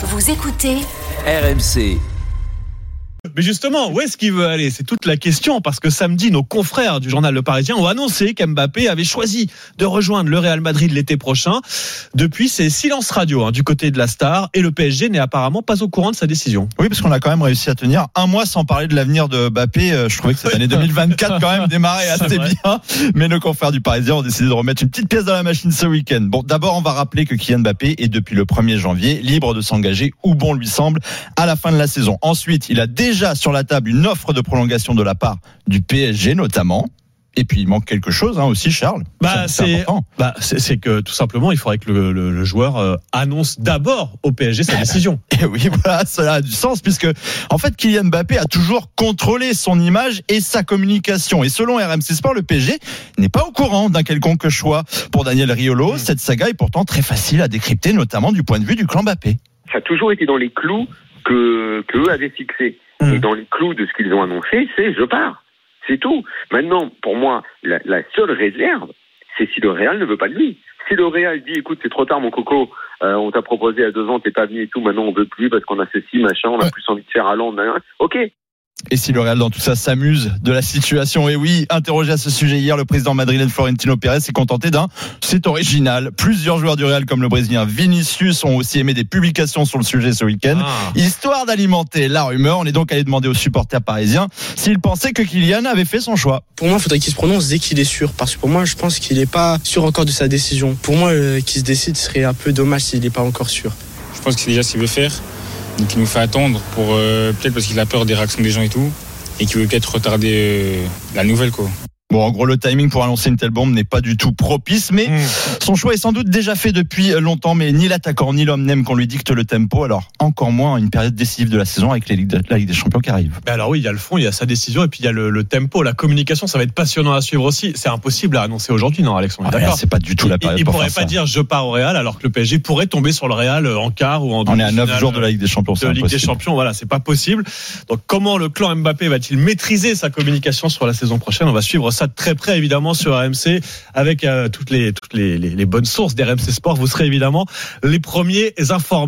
Vous écoutez RMC. Mais justement, où est-ce qu'il veut aller? C'est toute la question parce que samedi, nos confrères du journal Le Parisien ont annoncé qu'Mbappé avait choisi de rejoindre le Real Madrid l'été prochain. Depuis, c'est silence radio hein, du côté de la star et le PSG n'est apparemment pas au courant de sa décision. Oui, parce qu'on a quand même réussi à tenir un mois sans parler de l'avenir de Mbappé. Euh, Je trouvais que cette année 2024 quand même démarrait assez bien. Mais nos confrères du Parisien ont décidé de remettre une petite pièce dans la machine ce week-end. Bon, d'abord, on va rappeler que Kylian Mbappé est depuis le 1er janvier libre de s'engager où bon lui semble à la fin de la saison. Ensuite, il a déjà sur la table une offre de prolongation de la part du PSG notamment. Et puis il manque quelque chose hein, aussi, Charles. Bah, c'est important. bah, c'est c'est que tout simplement, il faudrait que le, le- le joueur euh, annonce d'abord au PSG sa décision. Et oui, voilà, cela a du sens puisque, en fait, Kylian Mbappé a toujours contrôlé son image et sa communication. Et selon RMC Sport, le PSG n'est pas au courant d'un quelconque choix pour Daniel Riolo. Hmm. Cette saga est pourtant très facile à décrypter, notamment du point de vue du clan Mbappé. ça a toujours été dans les clous que qu'eux avaient fixés. Mhm. Et dans les clous de ce qu'ils ont annoncé, c'est je pars. C'est tout. Maintenant, pour moi, la, la seule réserve, c'est si le Real ne veut pas de lui. Si le Real dit, écoute, c'est trop tard, mon coco, euh, on t'a proposé à deux ans, t'es pas venu et tout, maintenant on veut plus parce qu'on a ceci, machin, on a Ouais. plus envie de faire à Londres. Ok, Et si le Real dans tout ça s'amuse de la situation? Et oui, interrogé à ce sujet hier, le président madrilène Florentino Pérez s'est contenté d'un c'est original. Plusieurs joueurs du Real comme le brésilien Vinicius ont aussi aimé des publications sur le sujet ce week-end. Ah. Histoire d'alimenter la rumeur, on est donc allé demander aux supporters parisiens s'ils pensaient que Kylian avait fait son choix. Pour moi, il faudrait qu'il se prononce dès qu'il est sûr. Parce que pour moi, je pense qu'il n'est pas sûr encore de sa décision. Pour moi, euh, qu'il se décide serait un peu dommage s'il n'est pas encore sûr. Je pense que c'est déjà ce qu'il veut faire. Donc il nous fait attendre pour euh, peut-être parce qu'il a peur des réactions des gens et tout. Et qu'il veut peut-être retarder euh, la nouvelle quoi. Bon, en gros, le timing pour annoncer une telle bombe n'est pas du tout propice, mais Hmm. son choix est sans doute déjà fait depuis longtemps, mais ni l'attaquant ni l'homme n'aime qu'on lui dicte le tempo, alors encore moins une période décisive de la saison avec les de- la Ligue des Champions qui arrive. Ben alors oui, il y a le fond, il y a sa décision et puis il y a le, le tempo, la communication. Ça va être passionnant à suivre aussi. C'est impossible à annoncer aujourd'hui, non, Alexandre Ah bah, c'est pas du tout la période il pour pourrait pas ça. dire je pars au Real alors que le PSG pourrait tomber sur le Real euh, en quart ou en On est à 9 demi-finale, jours de la Ligue des Champions, de c'est Ligue des. Champions, voilà, c'est pas possible. Donc comment le clan Mbappé va-t-il maîtriser sa communication sur la saison prochaine? On va suivre ça de très près évidemment sur RMC avec euh, toutes les bonnes sources d'RMC Sport. Vous serez évidemment les premiers informés.